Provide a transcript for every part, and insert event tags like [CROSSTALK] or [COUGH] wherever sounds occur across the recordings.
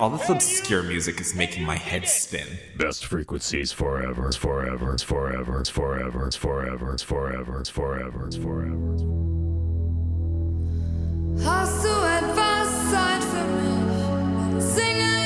All this obscure music is making my head spin. Best frequencies forever, it's forever, forever, forever, forever, forever, forever, forever. Hast du etwas Zeit für mich? Dann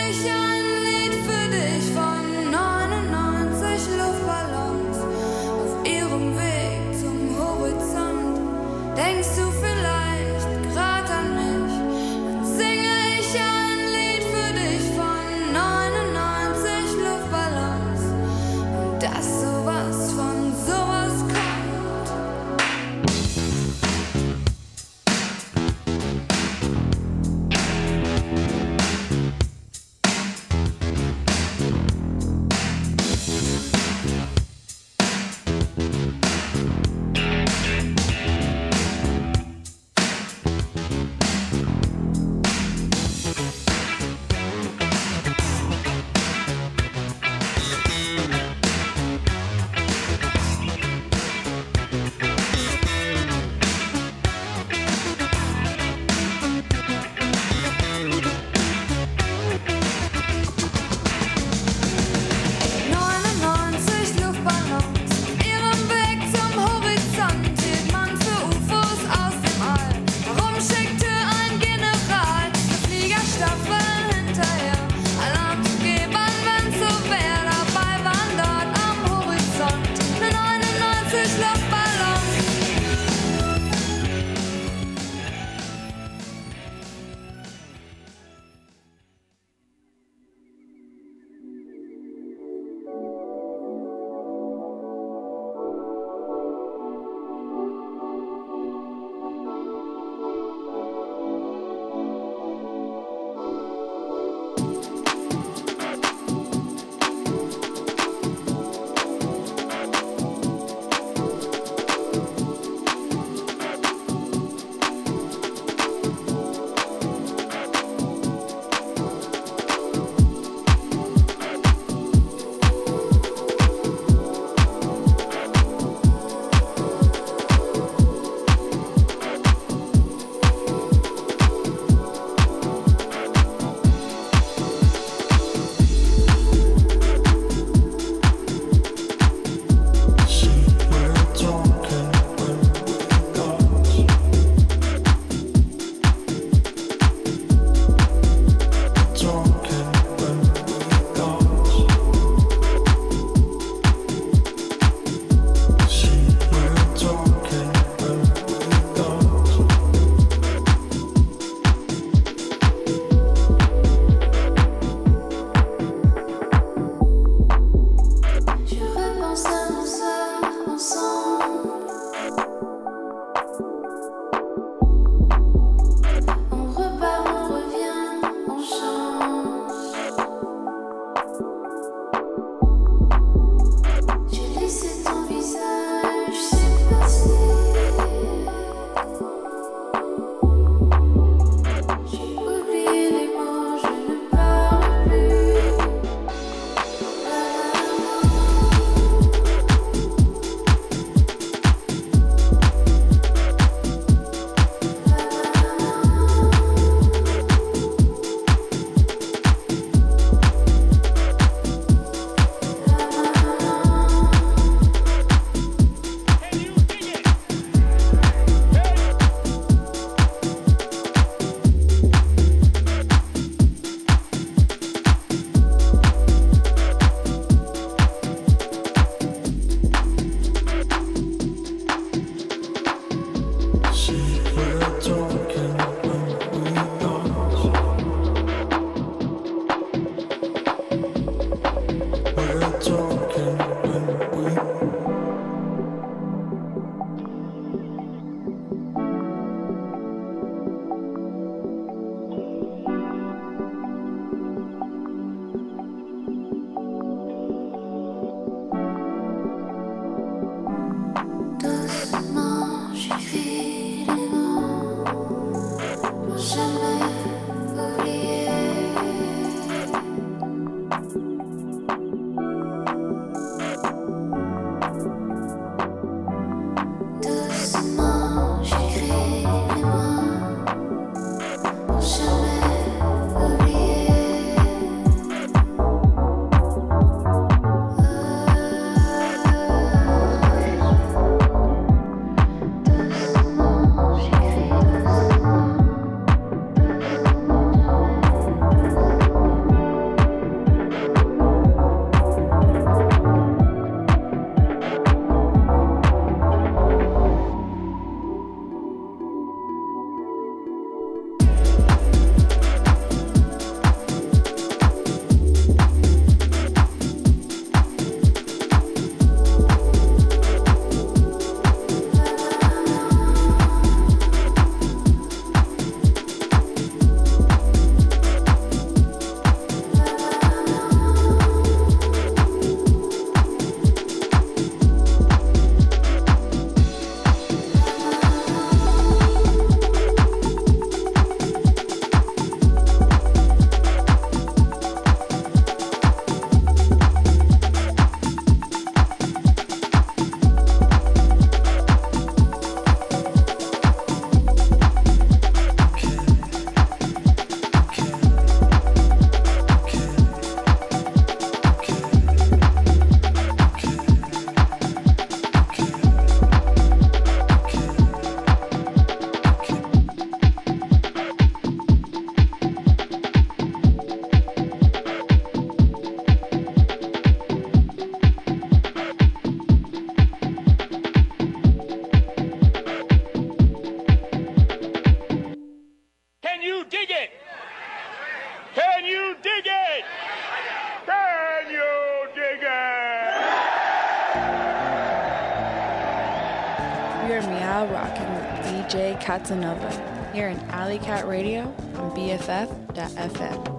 DJ Catanova here in Alley Cat Radio on BFF.FM.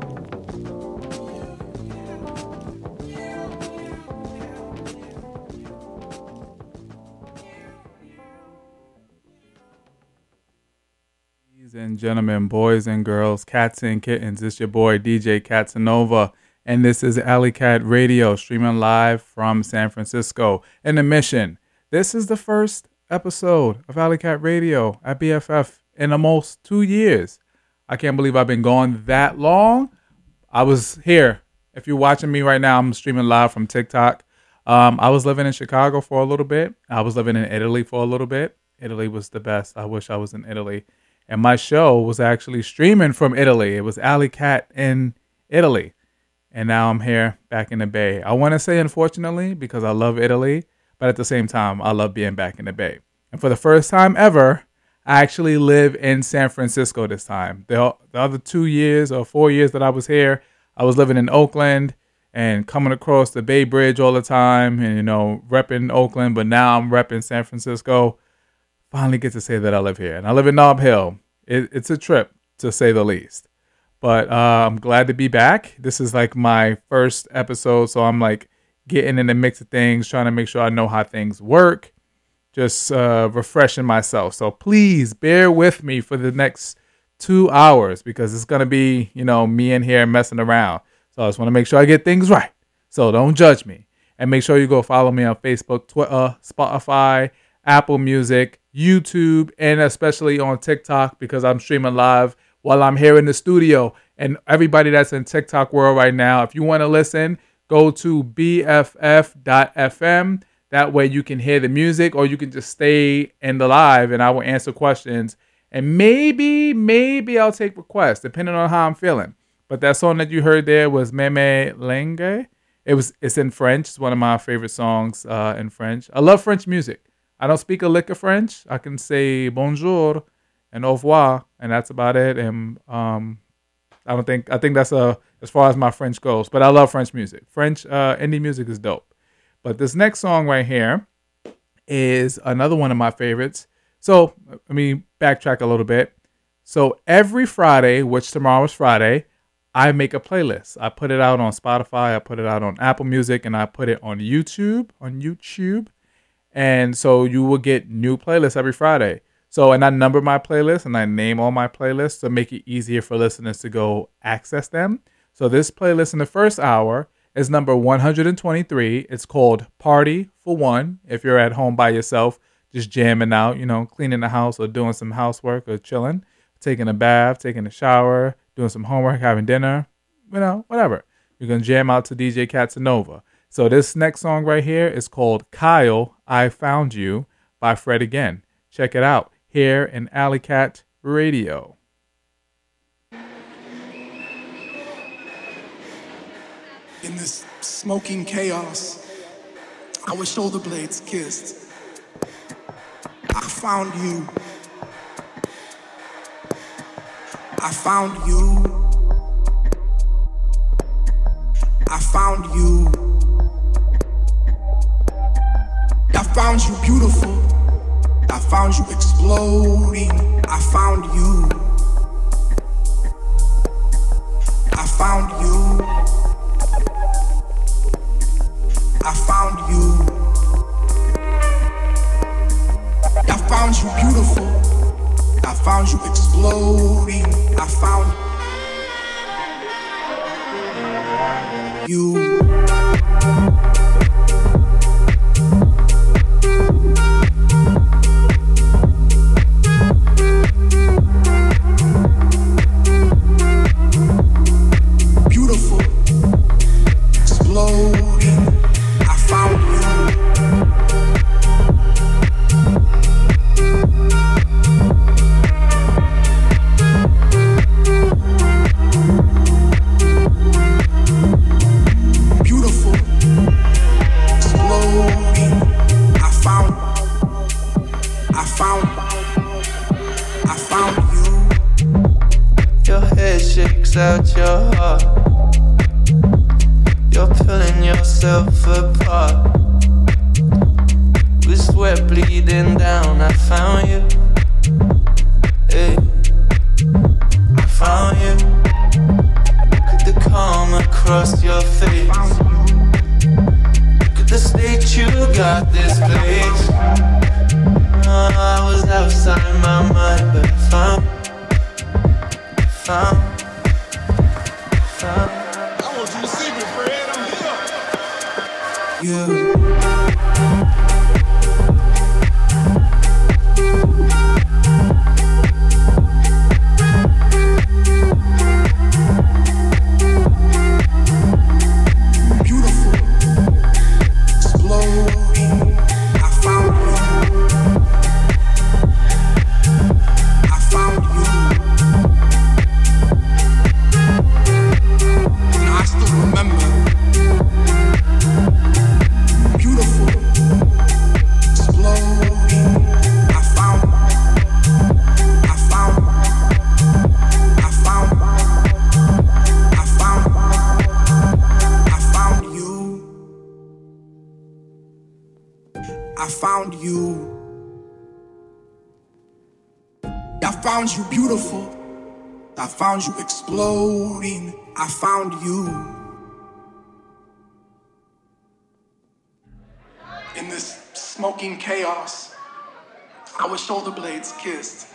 Ladies and gentlemen, boys and girls, cats and kittens, it's your boy DJ Catanova, and this is Alley Cat Radio, streaming live from San Francisco in the mission. This is the first episode of Alley Cat Radio at BFF in almost two years. I can't believe I've been gone that long. I was here. If you're watching me right now, I'm streaming live from TikTok. Um, I was living in Chicago for a little bit. I was living in Italy for a little bit. Italy was the best. I wish I was in Italy and my show was actually streaming from Italy. It was Alley Cat in Italy, and now I'm here back in the Bay. I want to say unfortunately because I love Italy, but at the same time I love being back in the Bay. And for the first time ever, I actually live in San Francisco this time. The, the other two years or four years that I was here, I was living in Oakland and coming across the Bay Bridge all the time, and you know repping Oakland. But now I'm repping San Francisco finally get to say that I live here. And I live in Nob Hill. It, it's a trip, to say the least. But uh, I'm glad to be back. This is like my first episode, so I'm like getting in the mix of things, trying to make sure I know how things work, just uh, refreshing myself. So please bear with me for the next two hours because it's to be, you know, me in here messing around. So I just want to make sure I get things right. So don't judge me. And make sure you go follow me on Facebook, Twitter, Spotify, Apple Music, YouTube, and especially on TikTok because I'm streaming live while I'm here in the studio. And everybody that's in TikTok world right now, if you want to listen, go to bff.fm. That way you can hear the music or you can just stay in the live and I will answer questions. And maybe, maybe I'll take requests depending on how I'm feeling. But that song that you heard there was Meme Langue. It was it's in French. It's one of my favorite songs uh, in French. I love French music. I don't speak a lick of French. I can say bonjour and au revoir, and that's about it. And um, I don't think I think that's a as far as my French goes. But I love French music. French uh, indie music is dope. But this next song right here is another one of my favorites. So let me backtrack a little bit. So every Friday, which tomorrow is Friday, I make a playlist. I put it out on Spotify, I put it out on Apple Music, and I put it on YouTube. On YouTube, and so you will get new playlists every Friday. So, and I number my playlists and I name all my playlists to make it easier for listeners to go access them. So, this playlist in the first hour is number 123. It's called Party for One. If you're at home by yourself, just jamming out, you know, cleaning the house or doing some housework or chilling, taking a bath, taking a shower, doing some homework, having dinner, you know, whatever. You're going to jam out to DJ Catanova. So this next song right here is called Kyle, I Found You by Fred Again. Check it out here in Alley Cat Radio. In this smoking chaos, our shoulder blades kissed. I found you. I found you. I found you. I found you beautiful. I found you exploding. I found you. I found you. I found you. I found you beautiful. I found you exploding. I found you. Smoking chaos, our shoulder blades kissed.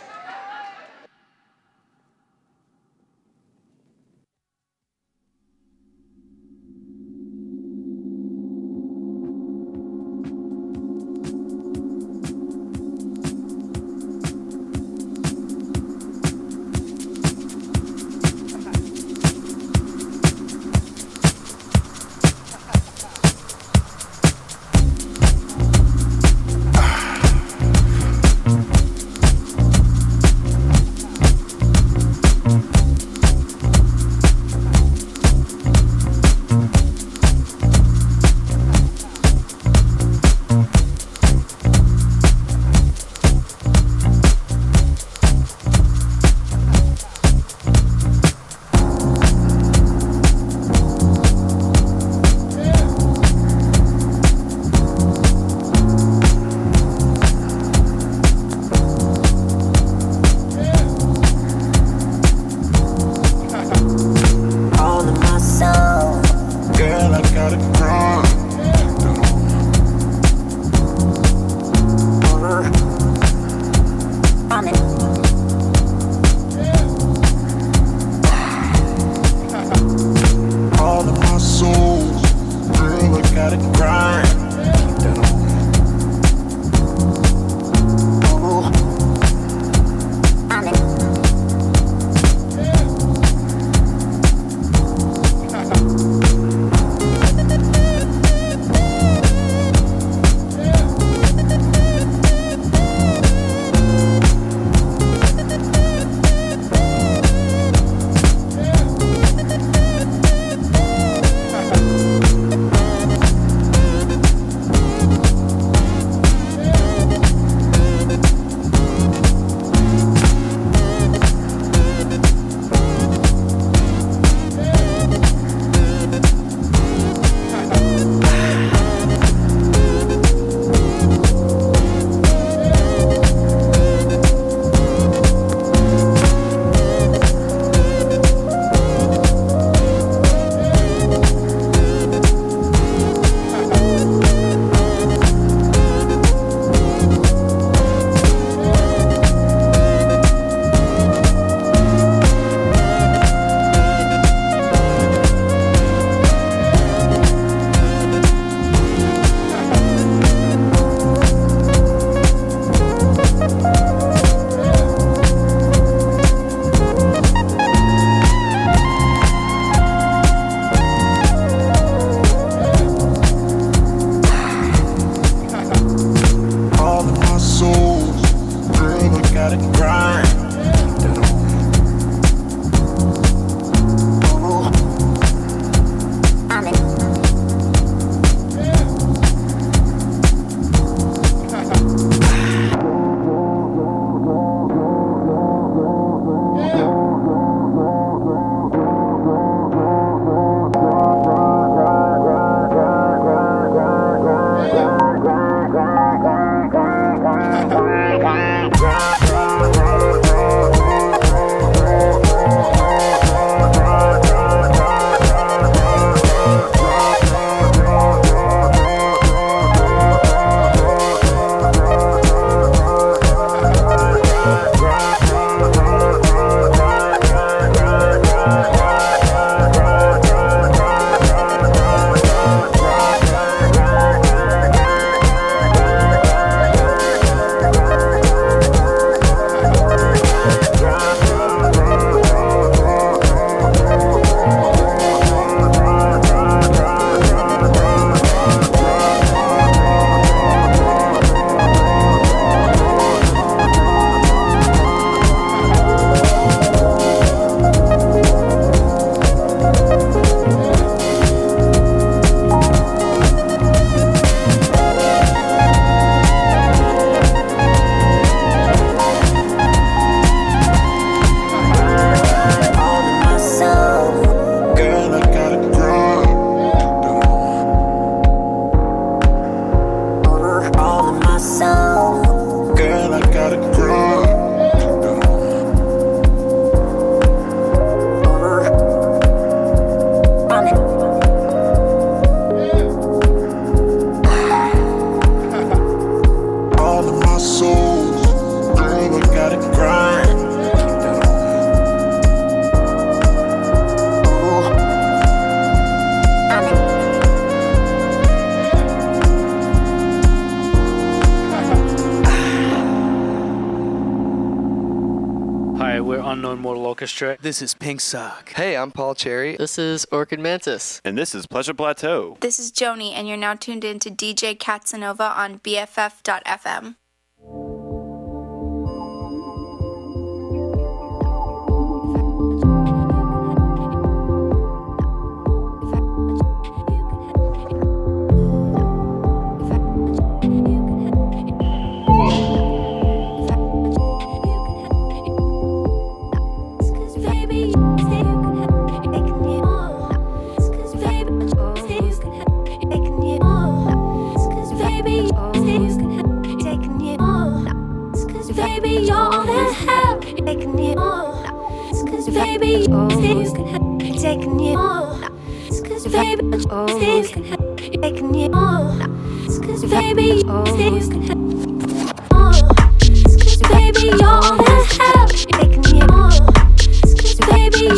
Orchestra. This is Pink Sock. Hey, I'm Paul Cherry. This is Orchid Mantis. And this is Pleasure Plateau. This is Joni, and you're now tuned in to DJ Katsanova on BFF.fm. baby, things can happen. Taking you all. Cause baby, things can happen. Taking you all. Cause baby, things can happen. Cause baby, you're all that help. Taking you all. Cause baby,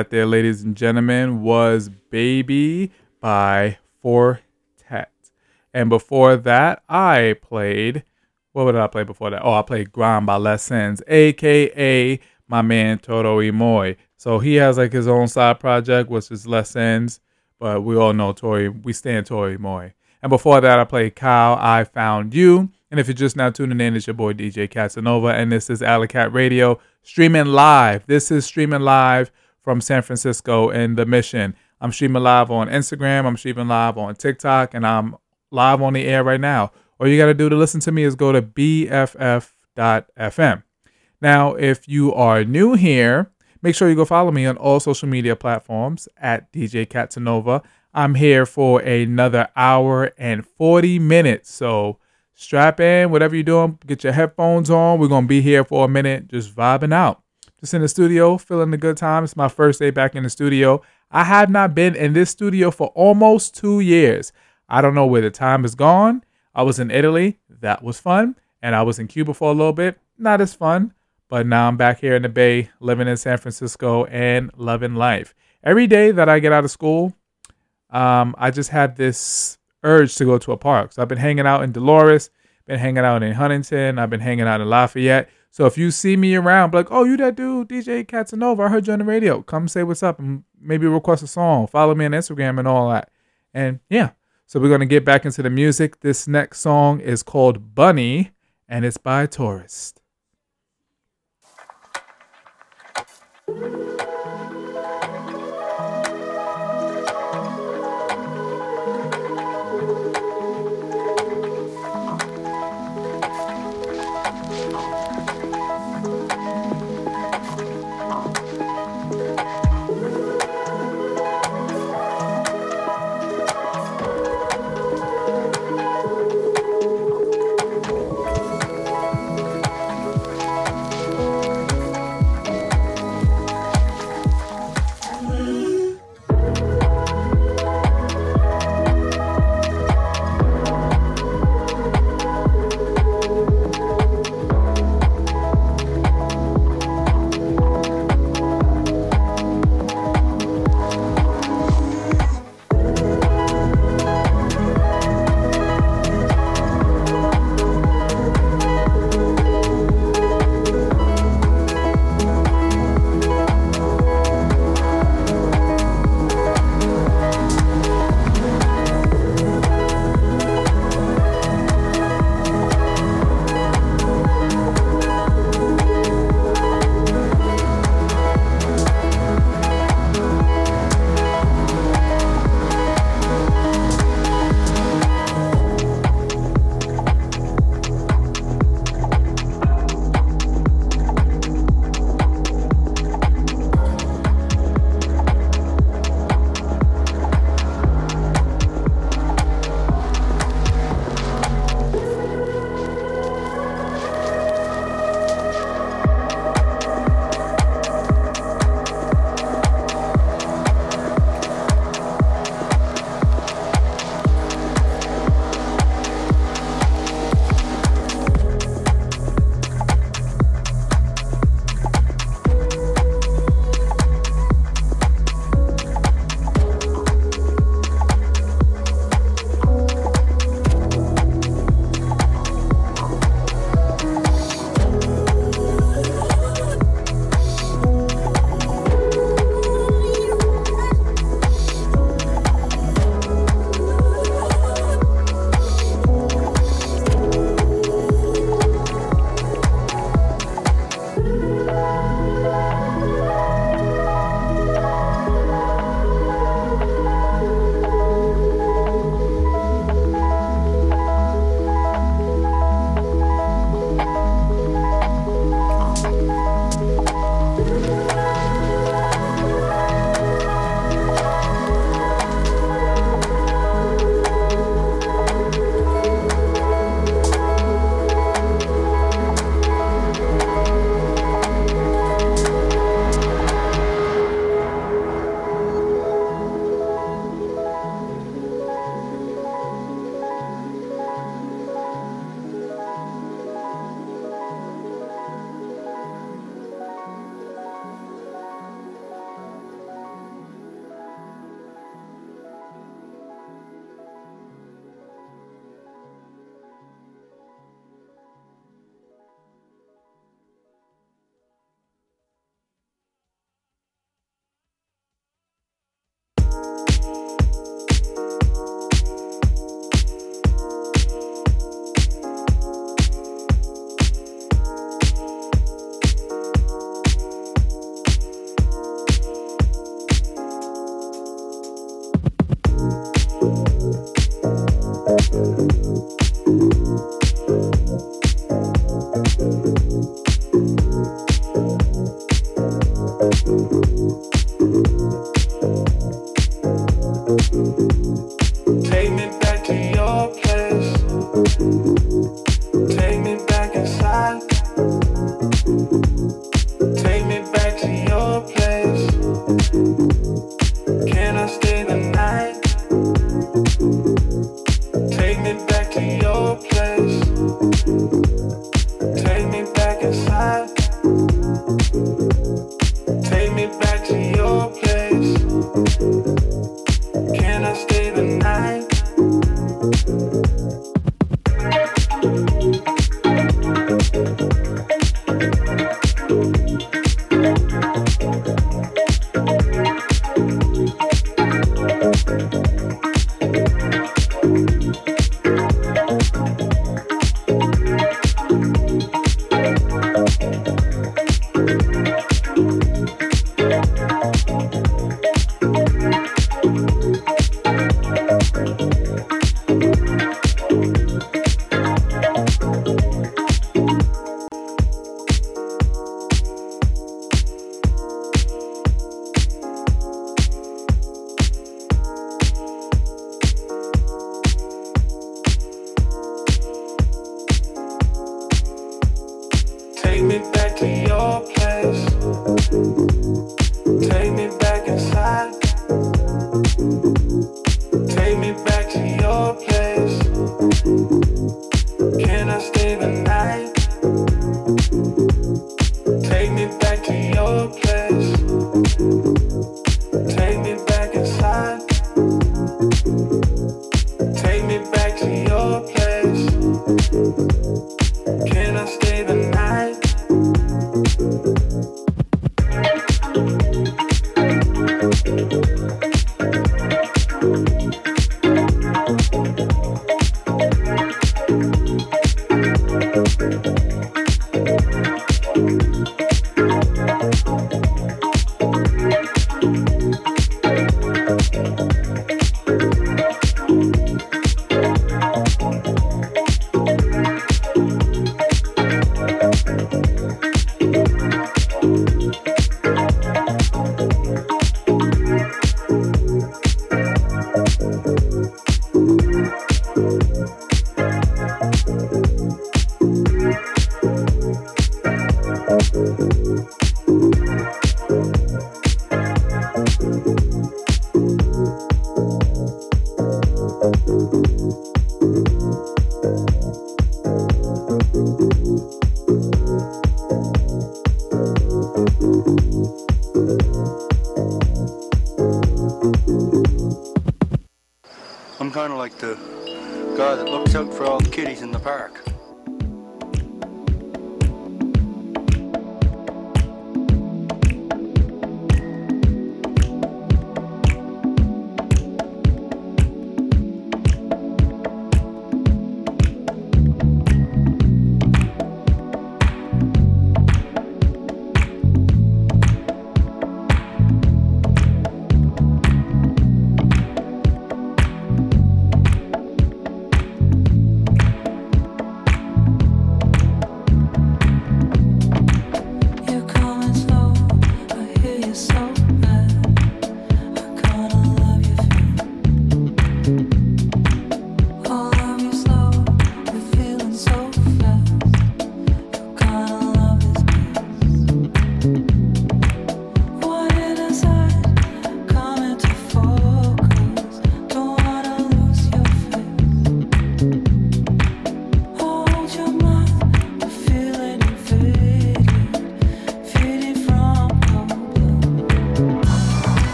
that there, ladies and gentlemen, was Baby by Four Tet. And before that, I played. What did I play before that? Oh, I played Grind by Les Sins, aka my man Toro y Moi. So he has like his own side project, which is Les Sins, but we all know Tori, we stand Toro y Moi. And before that, I played Kyle, I Found You. And if you're just now tuning in, it's your boy DJ Casanova, and this is Alley Radio streaming live. This is streaming live from San Francisco in the mission. I'm streaming live on Instagram, I'm streaming live on TikTok, and I'm live on the air right now. All you got to do to listen to me is go to bff.fm. Now, if you are new here, make sure you go follow me on all social media platforms at DJ Catanova. I'm here for another hour and 40 minutes. So strap in, whatever you're doing, get your headphones on. We're going to be here for a minute, just vibing out. Just in the studio, feeling the good time. It's my first day back in the studio. I have not been in this studio for almost two years. I don't know where the time has gone. I was in Italy. That was fun. And I was in Cuba for a little bit. Not as fun. But now I'm back here in the Bay, living in San Francisco and loving life. Every day that I get out of school, um, I just have this urge to go to a park. So I've been hanging out in Dolores, been hanging out in Huntington, I've been hanging out in Lafayette. So if you see me around, like, oh, you that dude, DJ Katsanova, I heard you on the radio. Come say what's up and maybe request a song. Follow me on Instagram and all that. And yeah, so we're going to get back into the music. This next song is called Bunny and it's by Tourist.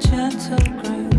gentle grace.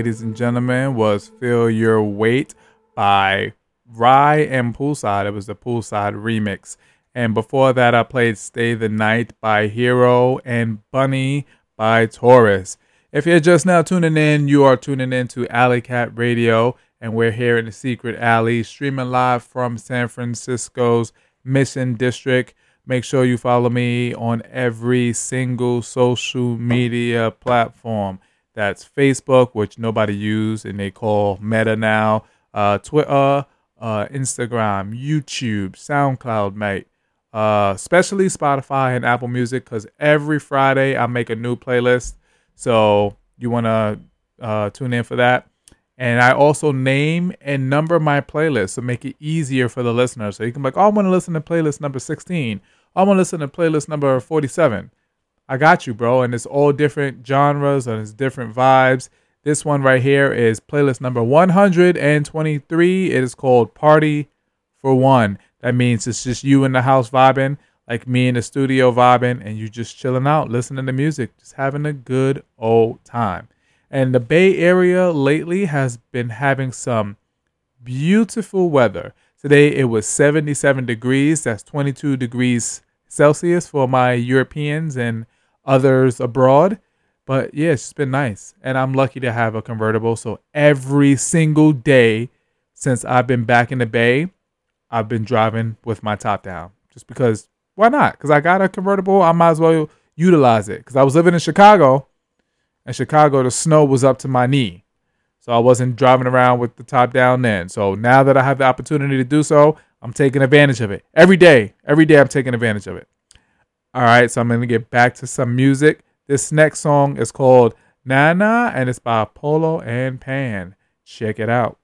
Ladies and gentlemen, was Feel Your Weight by Rhye and Poolside. It was the Poolside remix. And before that, I played Stay the Night by Hero and Bunny by Tourist. If you're just now tuning in, you are tuning in to Alley Cat Radio, and we're here in the Secret Alley, streaming live from San Francisco's Mission District. Make sure you follow me on every single social media platform. That's Facebook, which nobody use and they call Meta now, uh, Twitter, uh, Instagram, YouTube, SoundCloud, mate. Uh, especially Spotify and Apple Music, because every Friday I make a new playlist. So you want to uh, tune in for that. And I also name and number my playlist to make it easier for the listener. So you can be like, oh, I want to listen to playlist number 16. I want to listen to playlist number 47. I got you, bro. And it's all different genres and it's different vibes. This one right here is playlist number 123. It is called Party for One. That means it's just you in the house vibing, like me in the studio vibing, and you just chilling out, listening to music, just having a good old time. And the Bay Area lately has been having some beautiful weather. Today it was 77 degrees. That's 22 degrees Celsius for my Europeans and others abroad. But yeah, it's been nice. And I'm lucky to have a convertible. So every single day since I've been back in the Bay, I've been driving with my top down. Just because, why not? Because I got a convertible, I might as well utilize it. Because I was living in Chicago. and Chicago, the snow was up to my knee. So I wasn't driving around with the top down then. So now that I have the opportunity to do so, I'm taking advantage of it. Every day, every day I'm taking advantage of it. All right, so I'm going to get back to some music. This next song is called Nana and it's by Polo and Pan. Check it out.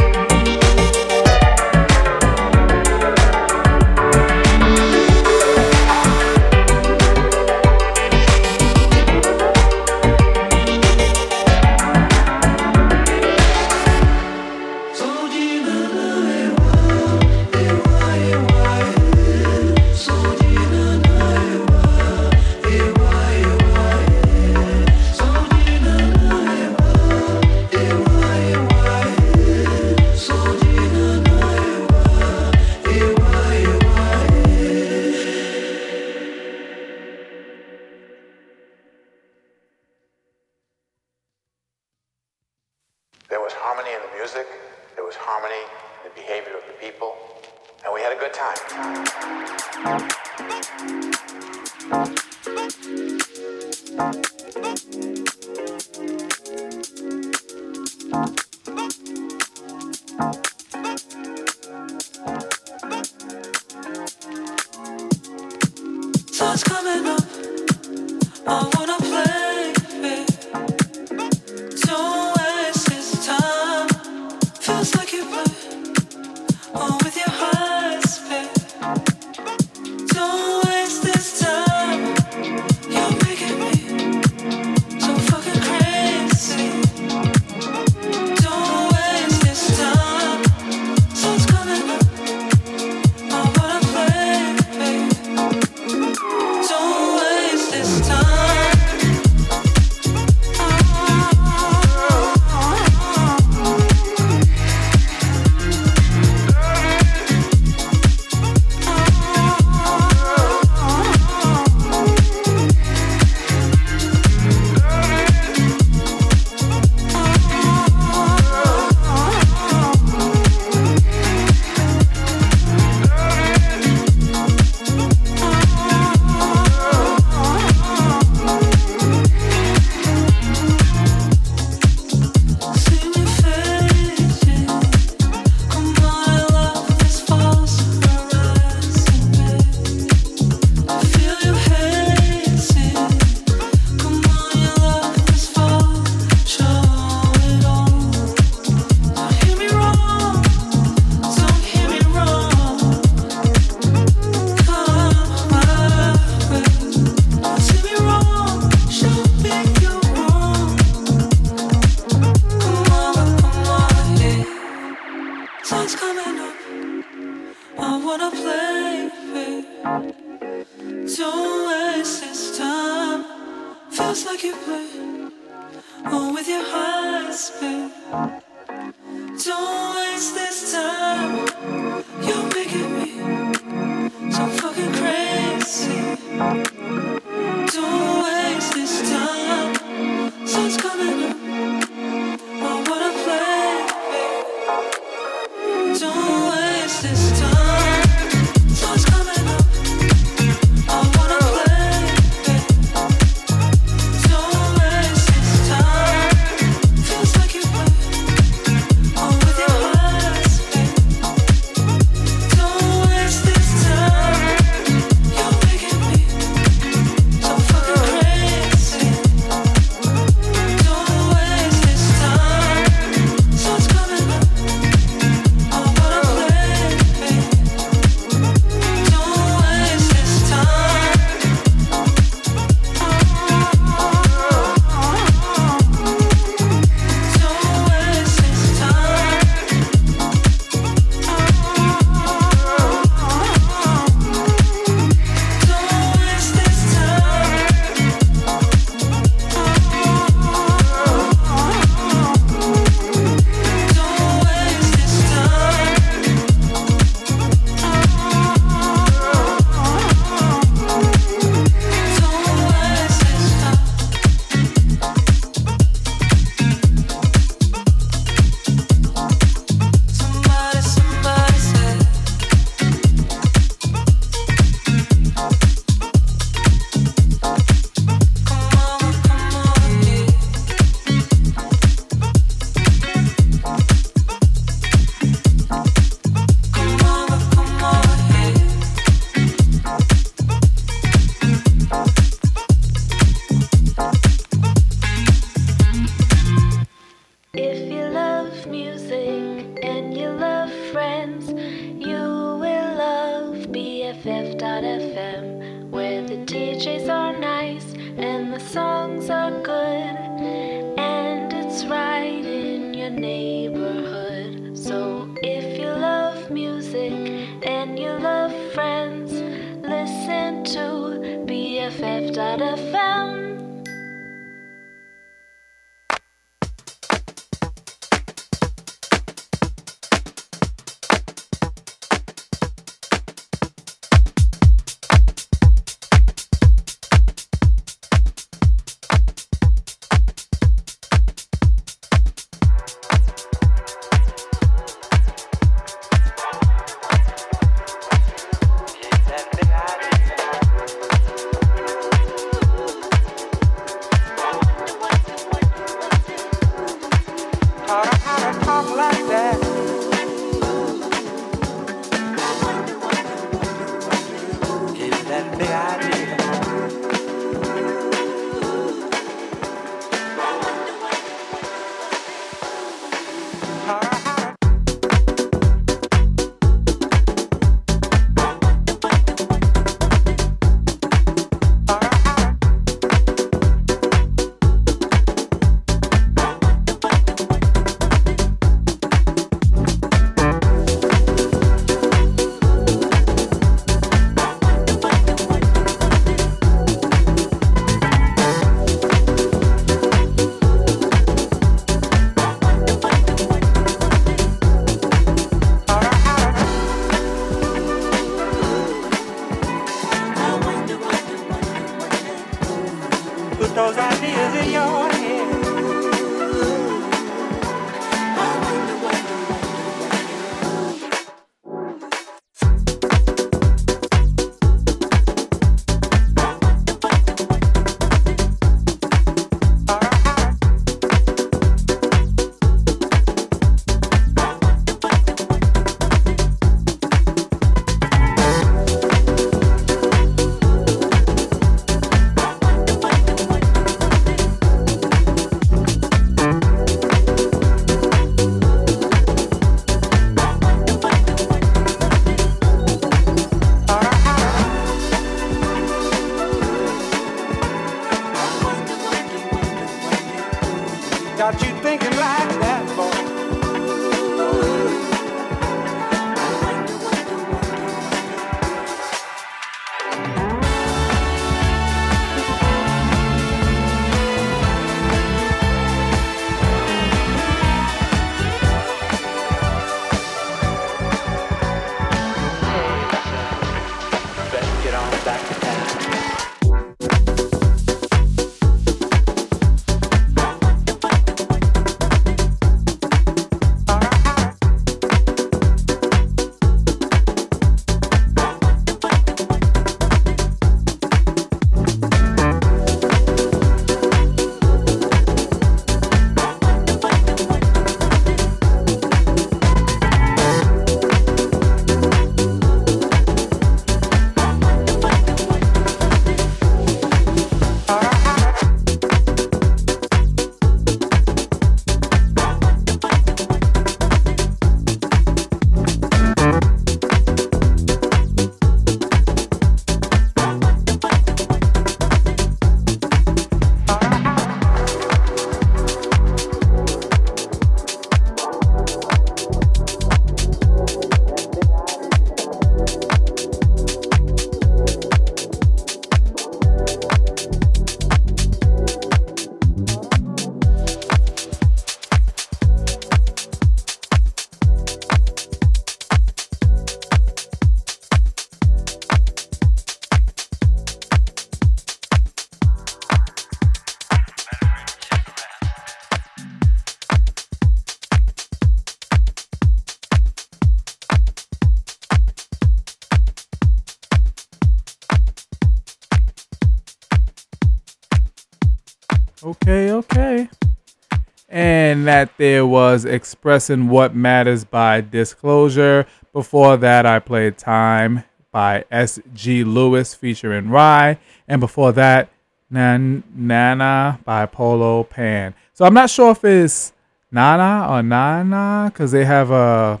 Expressing What Matters by Disclosure. Before that, I played Time by S.G. Lewis featuring Rhye. And before that, Nan- Nana by Polo Pan. So I'm not sure if it's Nana or Nana because they have a,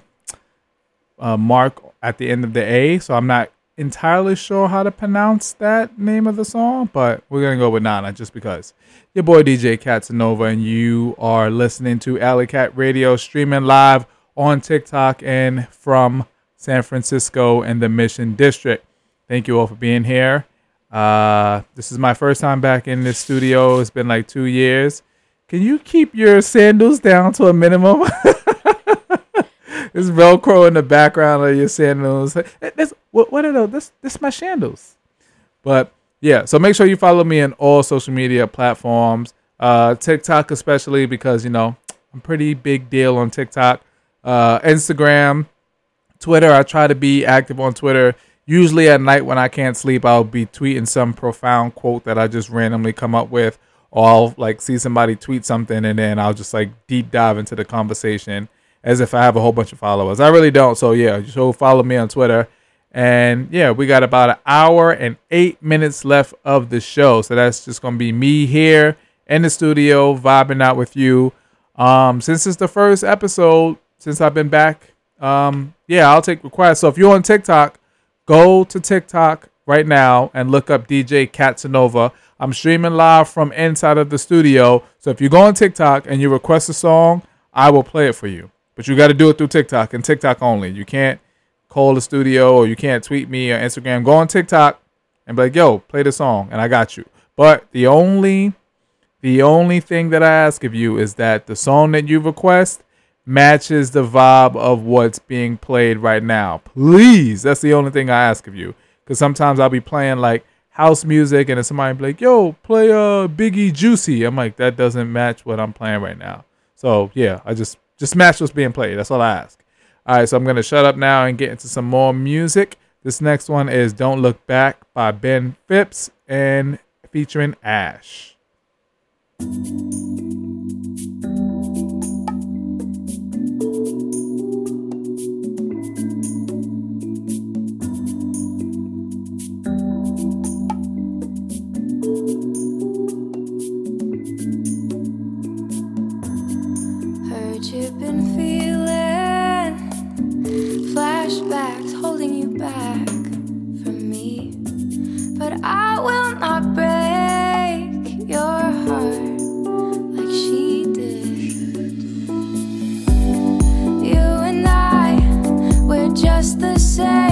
a mark at the end of the A. So I'm not entirely sure how to pronounce that name of the song, but we're gonna go with Nana just because. Your boy DJ Casanova, and you are listening to Alley Cat Radio, streaming live on TikTok and from San Francisco and the Mission District. Thank you all for being here. Uh, this is my first time back in this studio. It's been like two years. Can you keep your sandals down to a minimum? [LAUGHS] There's Velcro in the background of your sandals. This, what, what are those? This, this is my sandals. But yeah, so make sure you follow me on all social media platforms, uh, TikTok especially because you know I'm pretty big deal on TikTok, uh, Instagram, Twitter. I try to be active on Twitter. Usually at night when I can't sleep, I'll be tweeting some profound quote that I just randomly come up with, or I'll like see somebody tweet something and then I'll just like deep dive into the conversation as if I have a whole bunch of followers. I really don't. So yeah, so follow me on Twitter. And yeah, we got about an hour and eight minutes left of the show. So that's just gonna be me here in the studio vibing out with you. Um, since it's the first episode, since I've been back, um, yeah, I'll take requests. So if you're on TikTok, go to TikTok right now and look up DJ Casanova. I'm streaming live from inside of the studio. So if you go on TikTok and you request a song, I will play it for you. But you got to do it through TikTok and TikTok only. You can't call the studio or you can't tweet me or Instagram. Go on TikTok and be like, "Yo, play the song," and I got you. But the only the only thing that I ask of you is that the song that you request matches the vibe of what's being played right now. Please, that's the only thing I ask of you. Because sometimes I'll be playing like house music, and then somebody be like, "Yo, play uh Biggie Juicy." I'm like, that doesn't match what I'm playing right now. So yeah, I just just match what's being played. That's all I ask. All right, so I'm gonna shut up now and get into some more music. This next one is "Don't Look Back" by Ben Phipps and featuring Ashe. I will not break your heart like she did. You and I, we're just the same.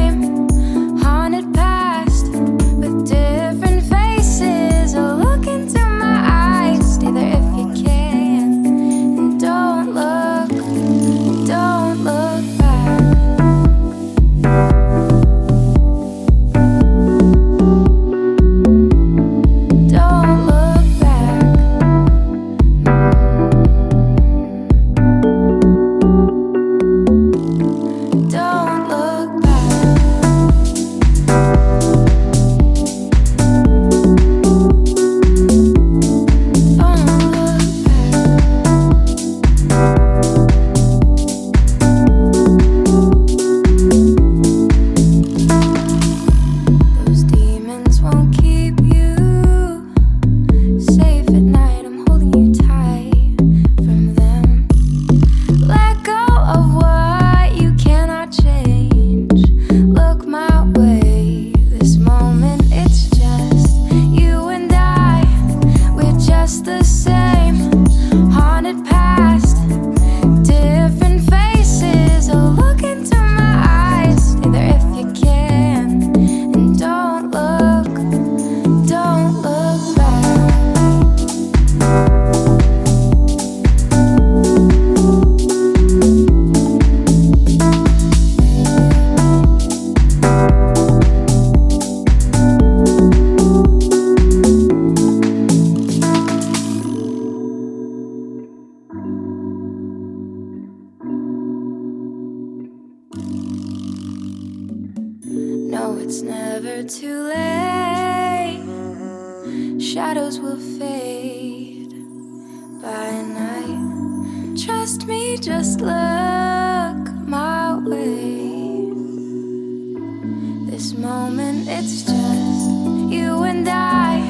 It's just you and I.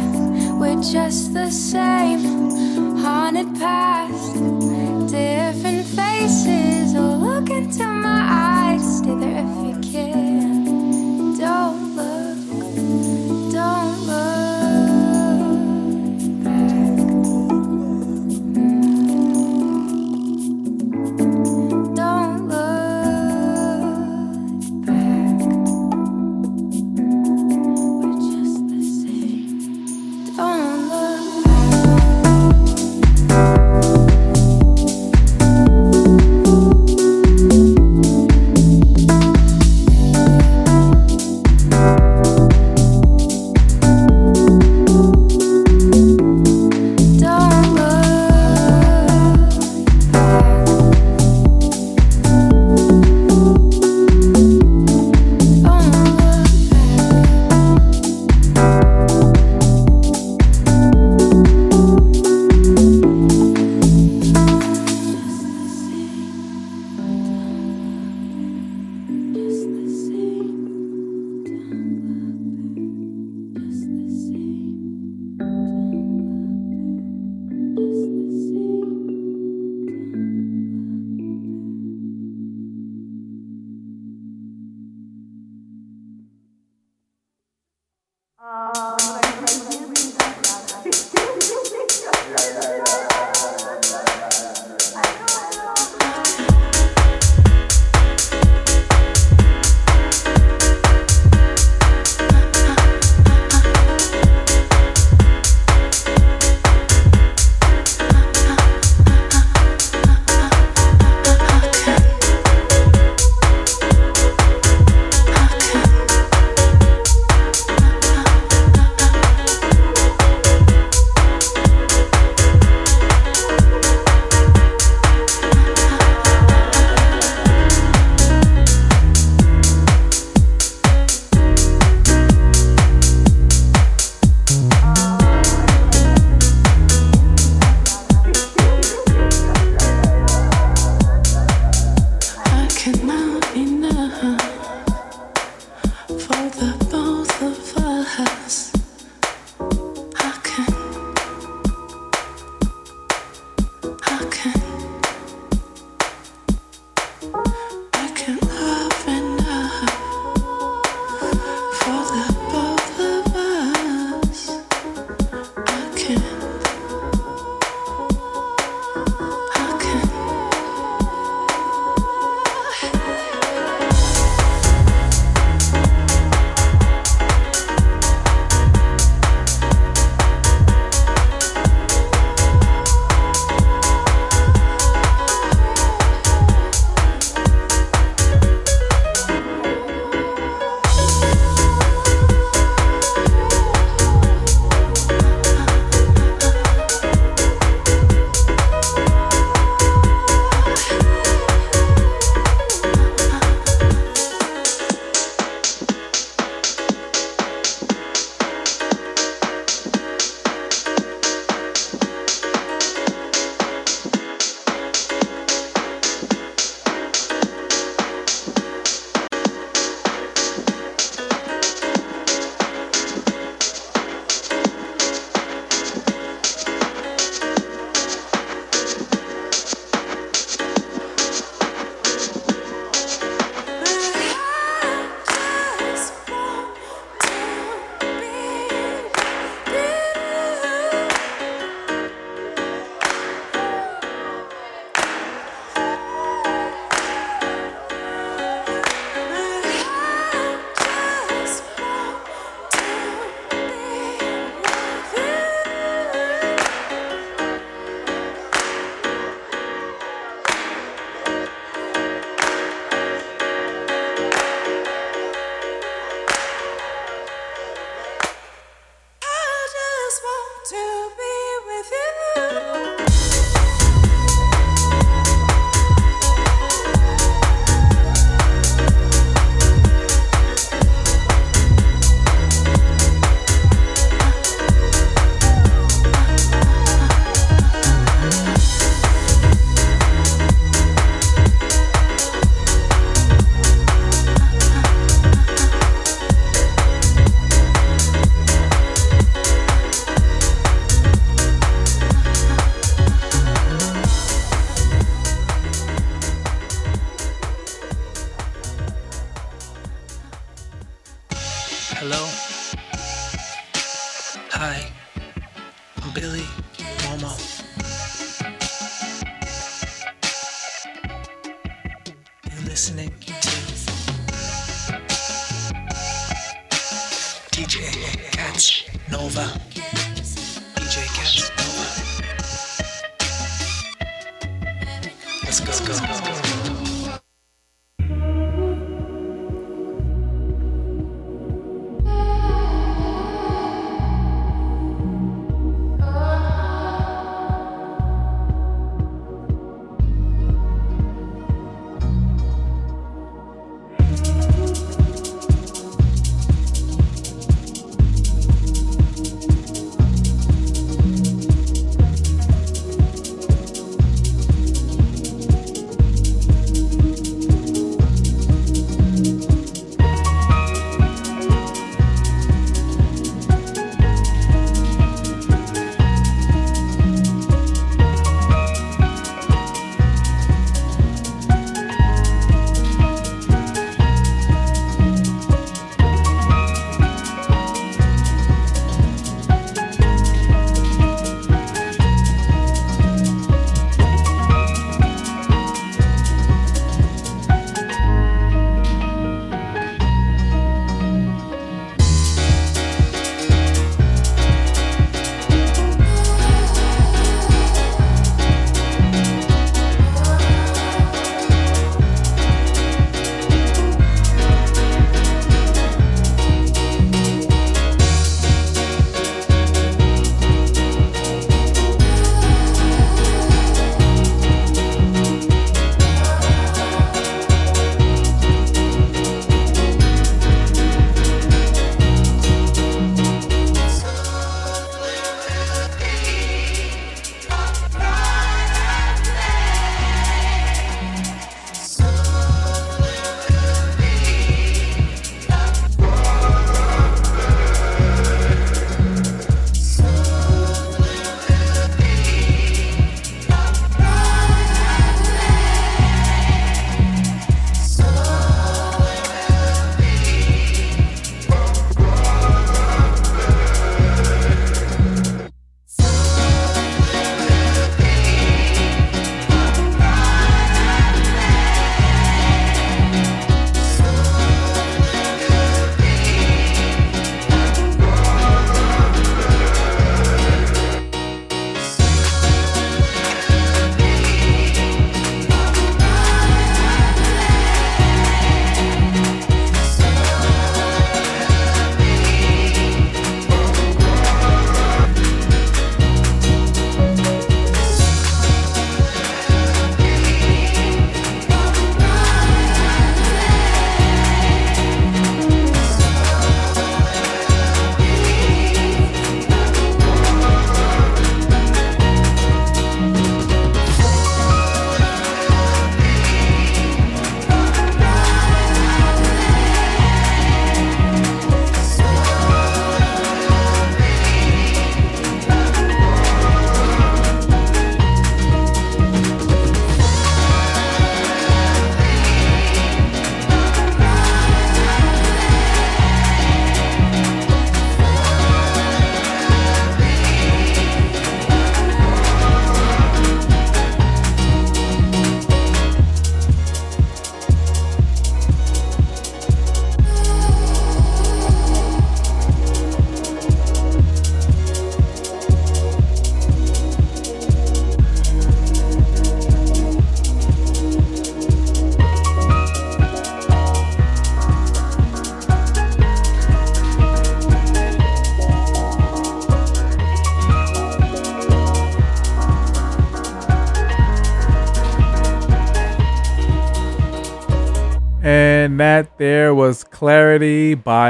We're just the same,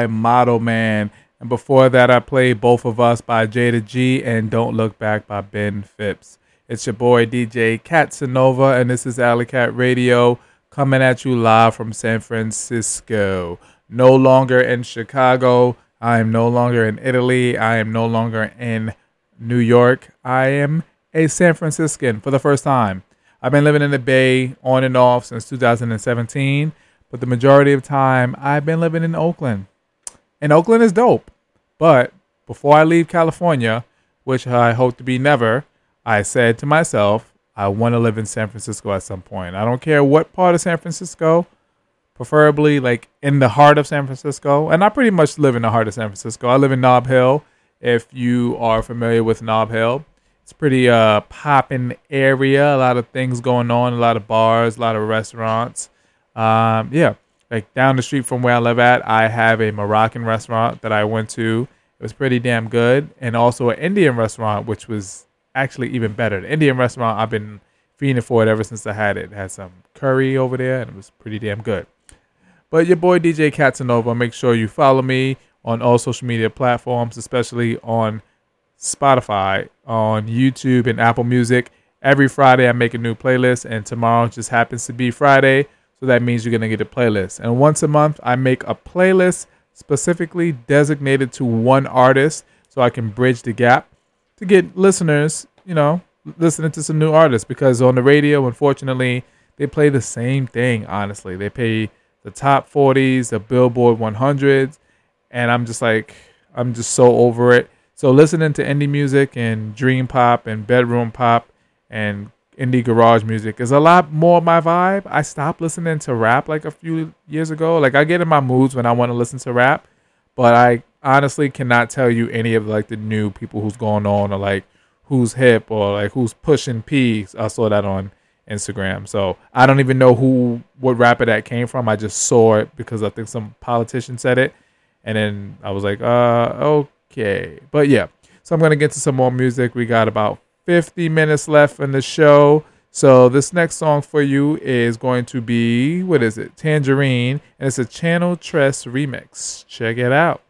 Model Man. And before that, I played Both of Us by Jayda G and Don't Look Back by Ben Phipps. It's your boy DJ Katsanova, and this is Alley Cat Radio coming at you live from San Francisco. No longer in Chicago. I am no longer in Italy. I am no longer in New York. I am a San Franciscan for the first time. I've been living in the Bay on and off since 2017, but the majority of time I've been living in Oakland. And Oakland is dope. But before I leave California, which I hope to be never, I said to myself, I want to live in San Francisco at some point. I don't care what part of San Francisco, preferably like in the heart of San Francisco. And I pretty much live in the heart of San Francisco. I live in Nob Hill. If you are familiar with Nob Hill, it's pretty uh popping area. A lot of things going on. A lot of bars. A lot of restaurants. Um, yeah, like down the street from where I live at, I have a Moroccan restaurant that I went to. It was pretty damn good, and also an Indian restaurant, which was actually even better. The Indian restaurant I've been fiending for it ever since I had it. it had some curry over there, and it was pretty damn good. But your boy DJ Catanova, make sure you follow me on all social media platforms, especially on Spotify, on YouTube, and Apple Music. Every Friday, I make a new playlist, and tomorrow just happens to be Friday. So that means you're going to get a playlist. And once a month, I make a playlist specifically designated to one artist so I can bridge the gap to get listeners, you know, listening to some new artists because on the radio, unfortunately, they play the same thing, honestly. They play the top 40s, the Billboard 100s, and I'm just like, I'm just so over it. So listening to indie music and dream pop and bedroom pop and indie garage music is a lot more my vibe. I stopped listening to rap like a few years ago. Like I get in my moods when I want to listen to rap, but I honestly cannot tell you any of like the new people who's going on or like who's hip or like who's pushing P. I saw that on Instagram. So I don't even know who what rapper that came from. I just saw it because I think some politician said it. And then I was like, uh, okay. But yeah. So I'm gonna get to some more music. We got about 50 minutes left in the show. So this next song for you is going to be what is it? Tangerine, and it's a Channel Tres remix. Check it out.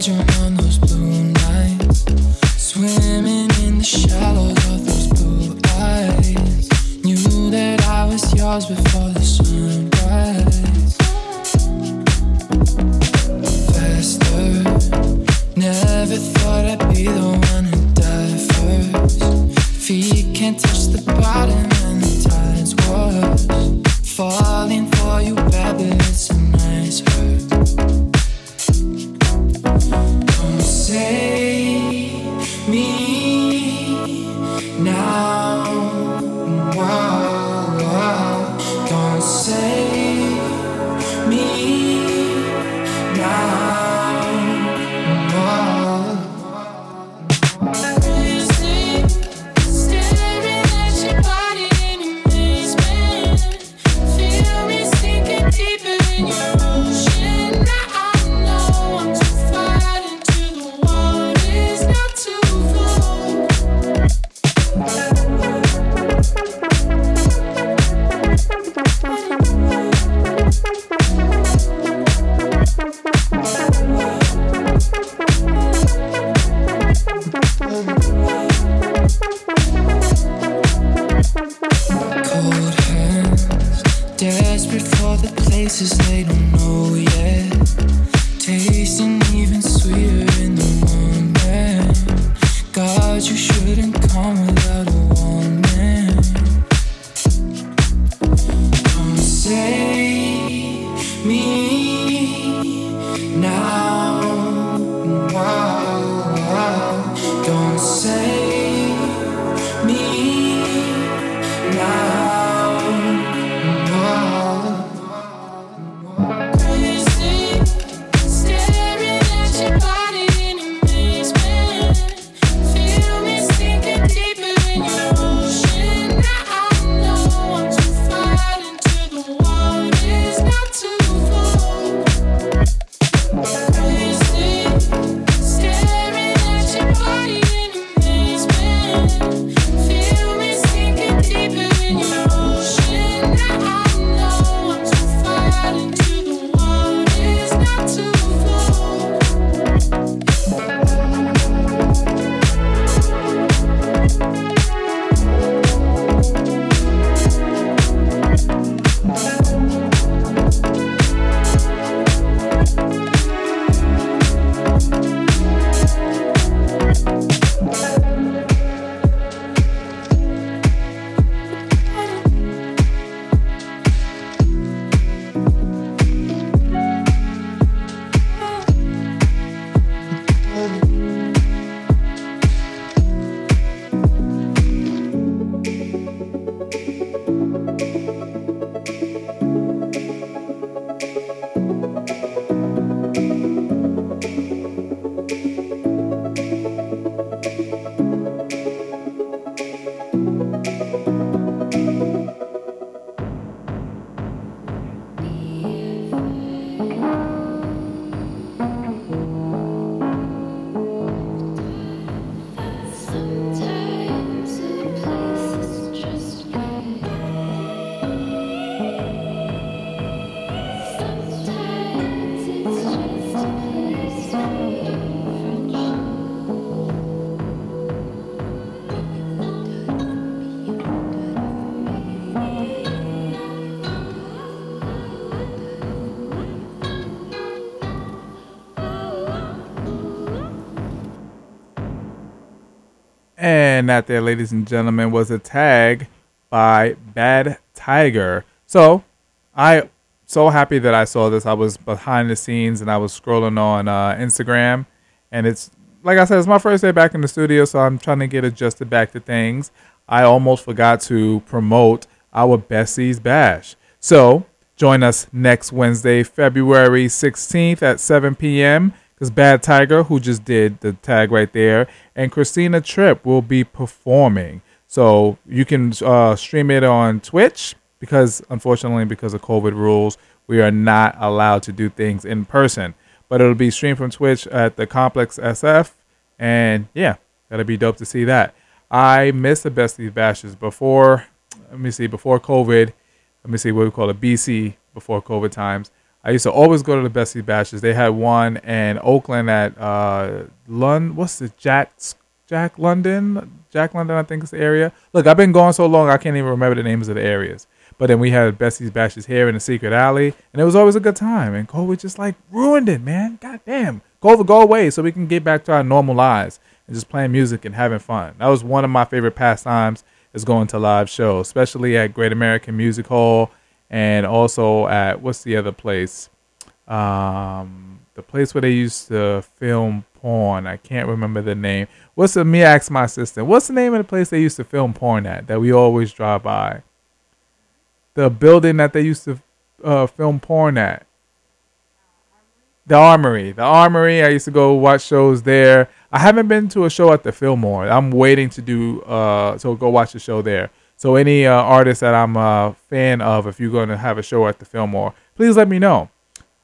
pleasure. Now. Wow, wow. Don't save that there, ladies and gentlemen, was a tag by Bad Tiger. So I so happy that I saw this. I was behind the scenes and I was scrolling on uh, Instagram, and it's like I said, it's my first day back in the studio, so I'm trying to get adjusted back to things. I almost forgot to promote our Besties Bash. So join us next Wednesday, February 16th at 7 p.m. Because Bad Tiger, who just did the tag right there, and Christina Tripp will be performing. So you can uh, stream it on Twitch because, unfortunately, because of COVID rules, we are not allowed to do things in person. But it'll be streamed from Twitch at the Complex SF, and yeah, that'll be dope to see that. I missed the Besties Bashes before. Let me see, before COVID. Let me see what we call it, BC before COVID times. I used to always go to the Besties Bashes. They had one in Oakland at uh Lund what's the Jack Jack London? Jack London, I think is the area. Look, I've been going so long I can't even remember the names of the areas. But then we had Besties Bashes here in the secret alley, and it was always a good time. And COVID just like ruined it, man. God damn. COVID, go away so we can get back to our normal lives and just playing music and having fun. That was one of my favorite pastimes is going to live shows, especially at Great American Music Hall and also at what's the other place? Um, the place where they used to film porn. I can't remember the name. What's the me ask my assistant? What's the name of the place they used to film porn at that we always drive by? The building that they used to uh, film porn at. The Armory. The Armory. I used to go watch shows there. I haven't been to a show at the Fillmore. I'm waiting to do uh so go watch the show there. So any uh, artist that I'm a fan of, if you're going to have a show at the Fillmore, please let me know.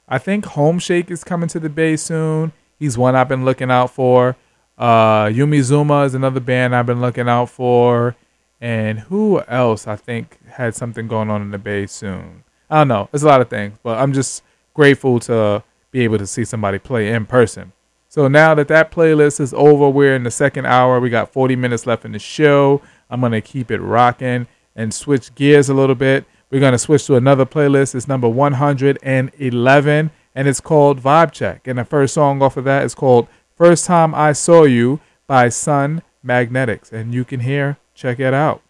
I think Homeshake is coming to the Bay soon. He's one I've been looking out for. Uh, Yumi Zouma is another band I've been looking out for. And who else I think had something going on in the Bay soon? I don't know. There's a lot of things, but I'm just grateful to be able to see somebody play in person. So now that that playlist is over, we're in the second hour. We got 40 minutes left in the show. I'm going to keep it rocking and switch gears a little bit. We're going to switch to another playlist. It's number 111, and it's called Vibe Check. And the first song off of that is called First Time I Saw You by Sun Magnetics. And you can hear, check it out.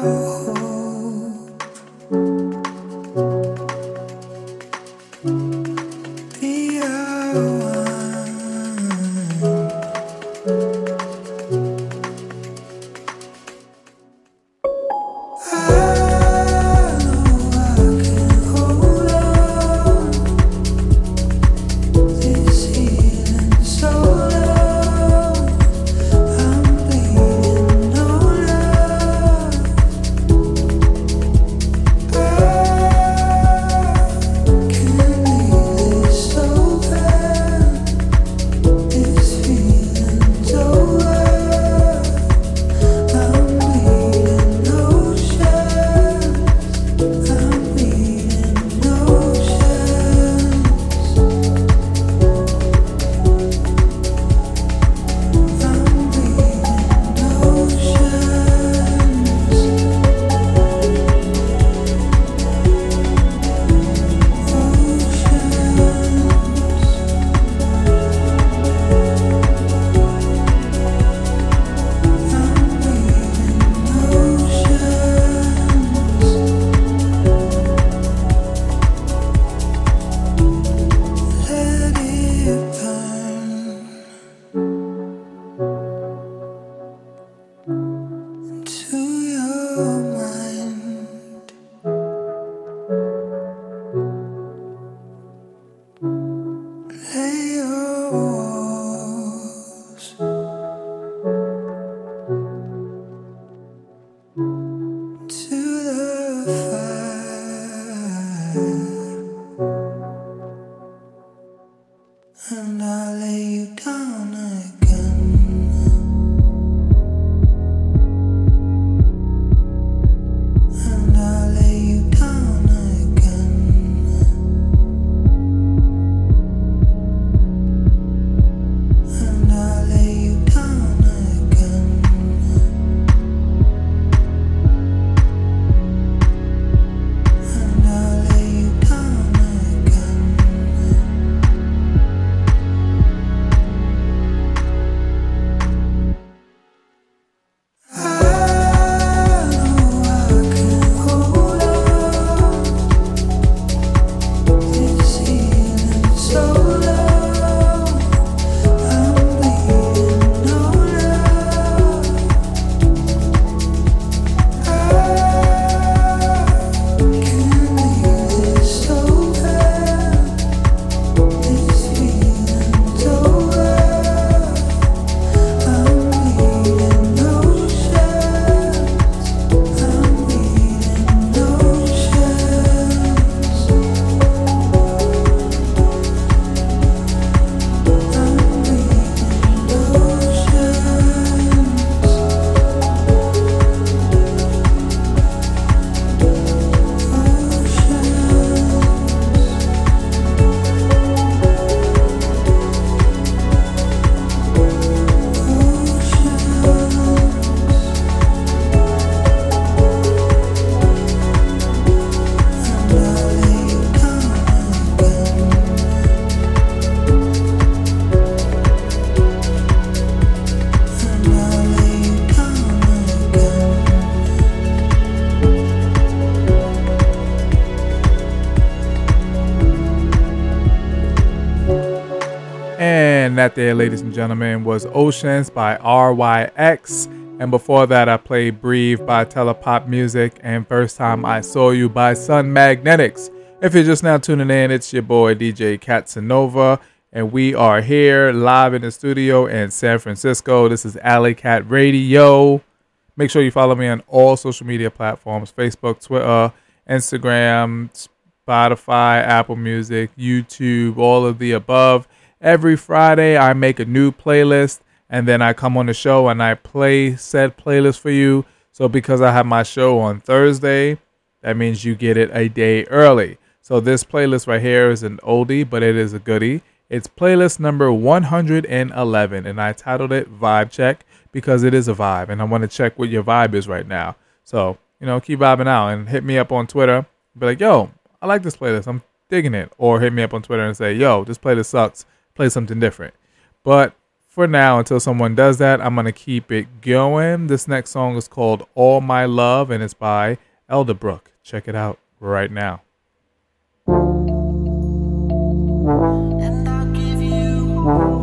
And that there, ladies and gentlemen, was Oceans by RY X. And before that, I played Breathe by Telepopmusic and First Time I Saw You by Sun Magnetics. If you're just now tuning in, it's your boy DJ Katsanova, and we are here live in the studio in San Francisco. This is Alley Cat Radio. Make sure you follow me on all social media platforms Facebook, Twitter, Instagram, Spotify, Apple Music, YouTube, all of the above. Every Friday, I make a new playlist and then I come on the show and I play said playlist for you. So, because I have my show on Thursday, that means you get it a day early. So, this playlist right here is an oldie, but it is a goodie. It's playlist number 111, and I titled it Vibe Check because it is a vibe, and I want to check what your vibe is right now. So, you know, keep vibing out and hit me up on Twitter. Be like, yo, I like this playlist. I'm digging it. Or hit me up on Twitter and say, yo, this playlist sucks play something different. But for now, until someone does that, I'm going to keep it going. This next song is called All My Love and it's by Elderbrook. Check it out right now. And I'll give you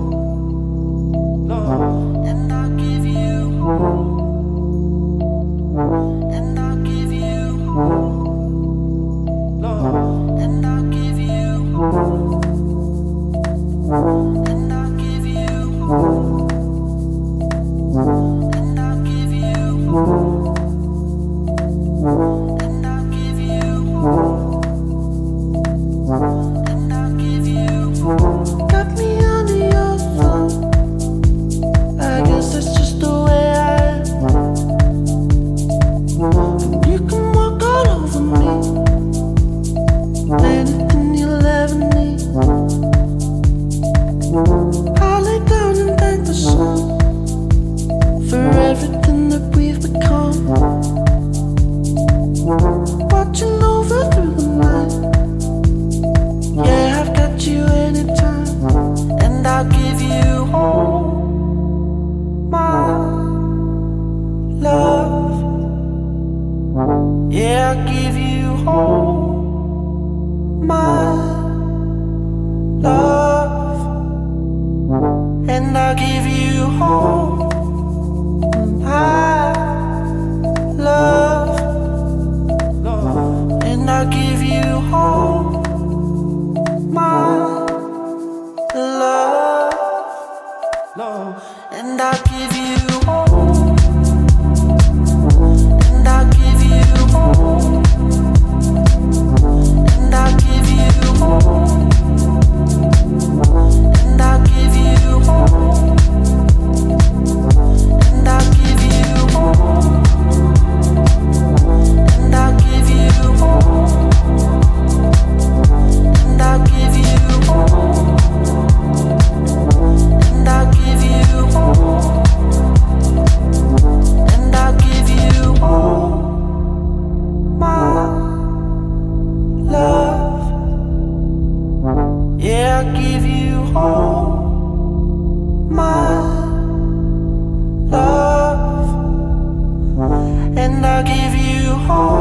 home.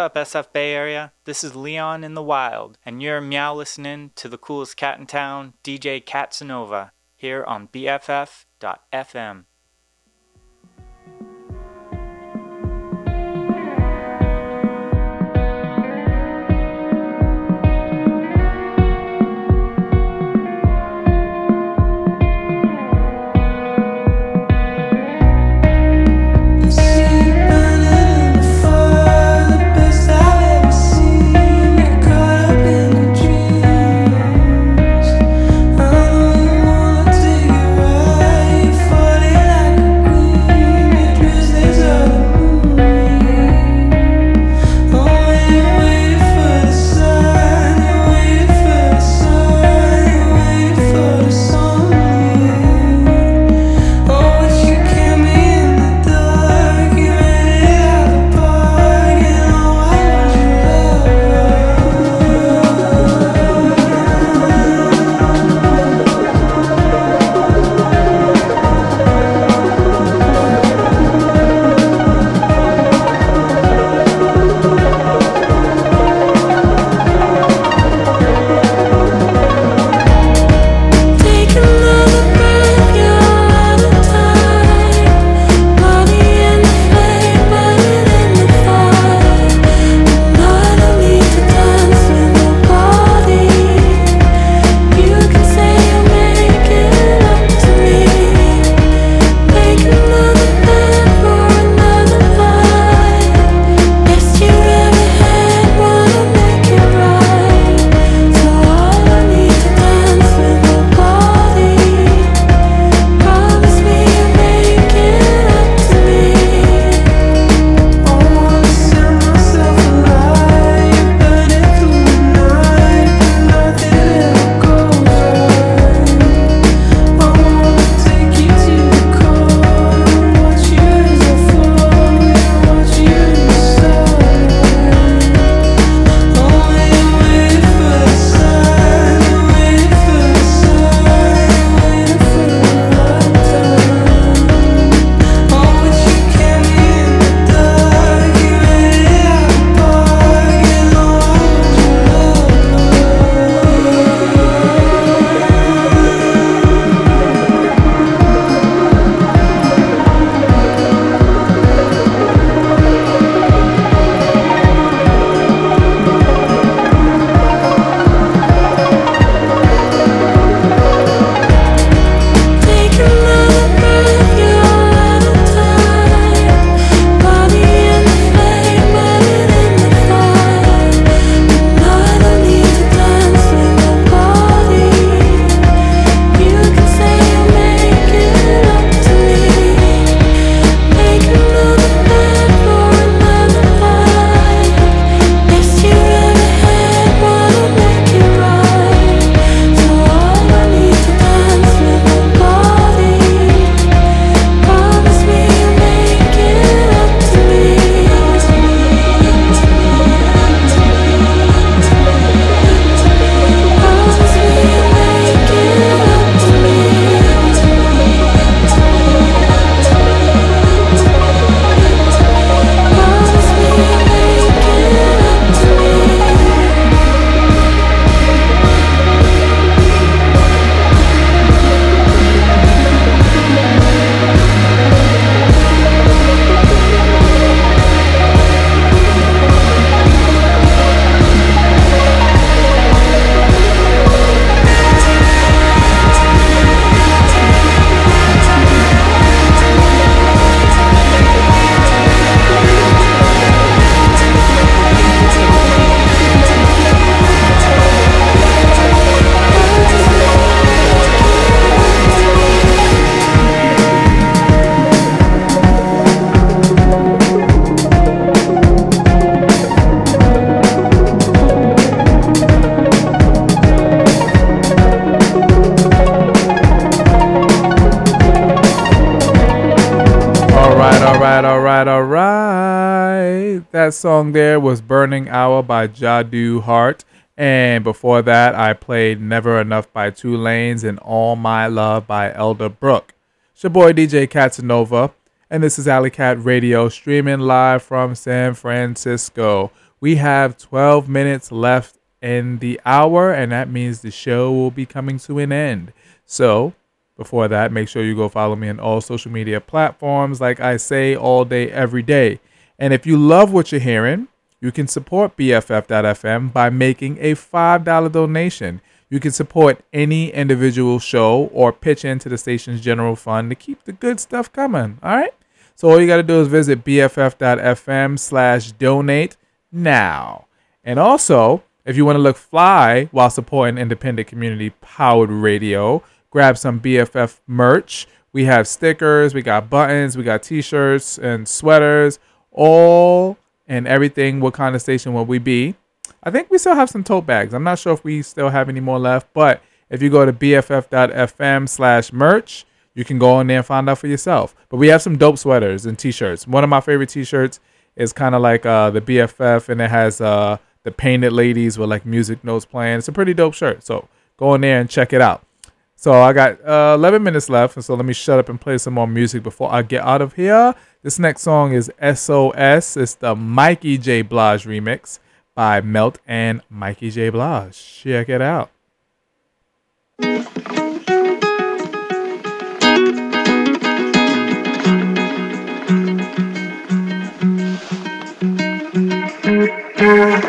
Up, SF Bay Area? This is Leon in the Wild, and you're meow listening to the coolest cat in town, DJ Katsanova, here on BFF.FM. was Burning Hour by Jadu Heart. And before that, I played Never Enough by Two Lanes and All My Love by Elderbrook. It's your boy DJ Katsanova. and this is Alley Cat Radio streaming live from San Francisco. We have 12 minutes left in the hour, and that means the show will be coming to an end. So, before that, make sure you go follow me on all social media platforms, like I say all day, every day. And if you love what you're hearing, you can support BFF.FM by making a $5 donation. You can support any individual show or pitch into the station's general fund to keep the good stuff coming. All right? So all you got to do is visit BFF.FM slash donate now. And also, if you want to look fly while supporting independent community powered radio, grab some BFF merch. We have stickers, we got buttons, we got t shirts and sweaters, all and everything. What kind of station will we be? I think we still have some tote bags. I'm not sure if we still have any more left, but if you go to bff.fm slash merch, you can go on there and find out for yourself. But we have some dope sweaters and t-shirts. One of my favorite t-shirts is kind of like uh, the BFF, and it has uh, the painted ladies with like music notes playing. It's a pretty dope shirt. So go in there and check it out. So I got uh, 11 minutes left, and so let me shut up and play some more music before I get out of here. This next song is SOS. It's the Mikey J. Blige remix by Melt and Mikey J. Blige. Check it out. [LAUGHS]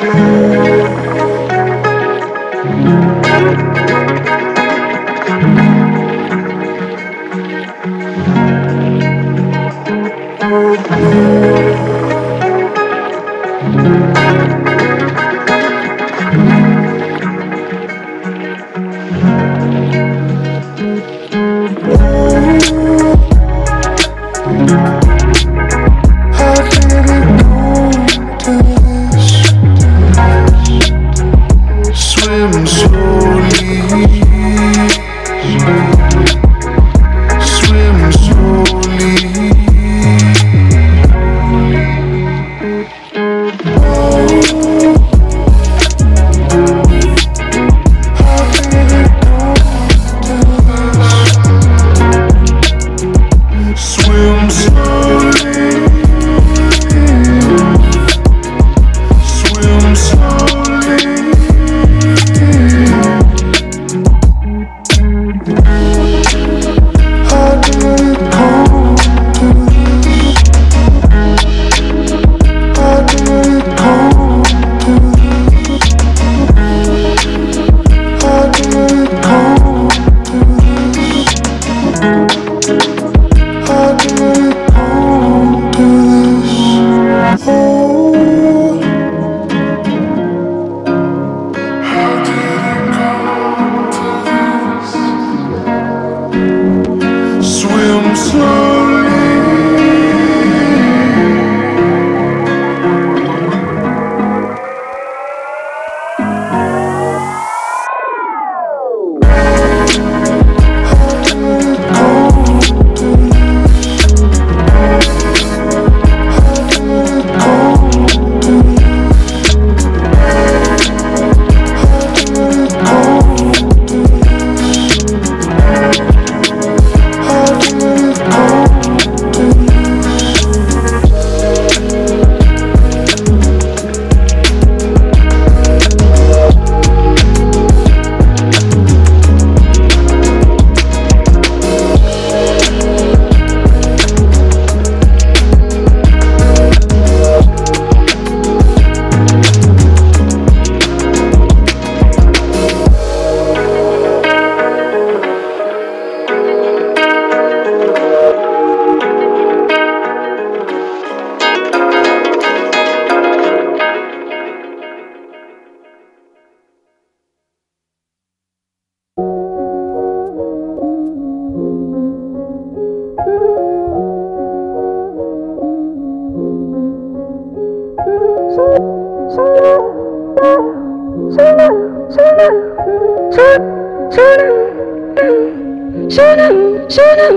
Shut up,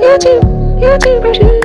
YouTube, too version.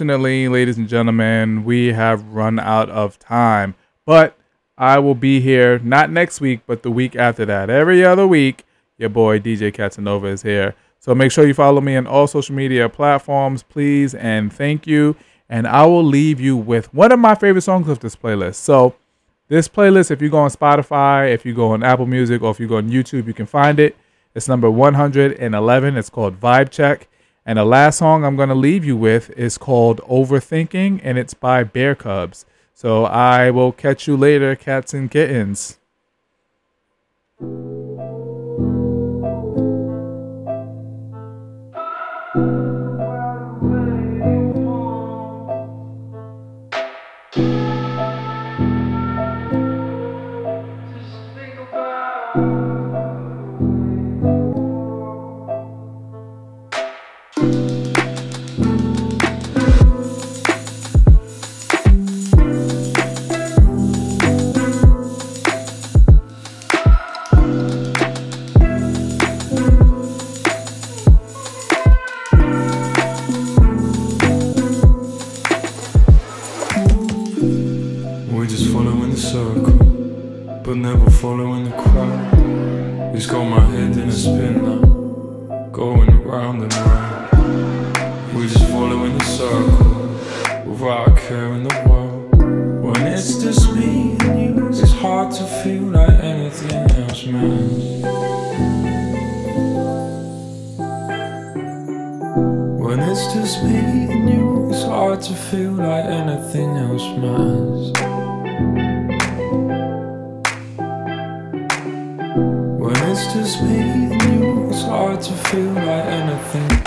Unfortunately, ladies and gentlemen, we have run out of time. But I will be here not next week, but the week after that. Every other week, your boy DJ Casanova is here. So make sure you follow me on all social media platforms, please, and thank you. And I will leave you with one of my favorite songs of this playlist. So, this playlist, if you go on Spotify, if you go on Apple Music, or if you go on YouTube, you can find it. It's number 111. It's called Vibe Check. And the last song I'm going to leave you with is called Overthinking, and it's by Bearcubs. So I will catch you later, cats and kittens. Hard to feel like anything else matters. When it's just me and you, it's hard to feel like anything.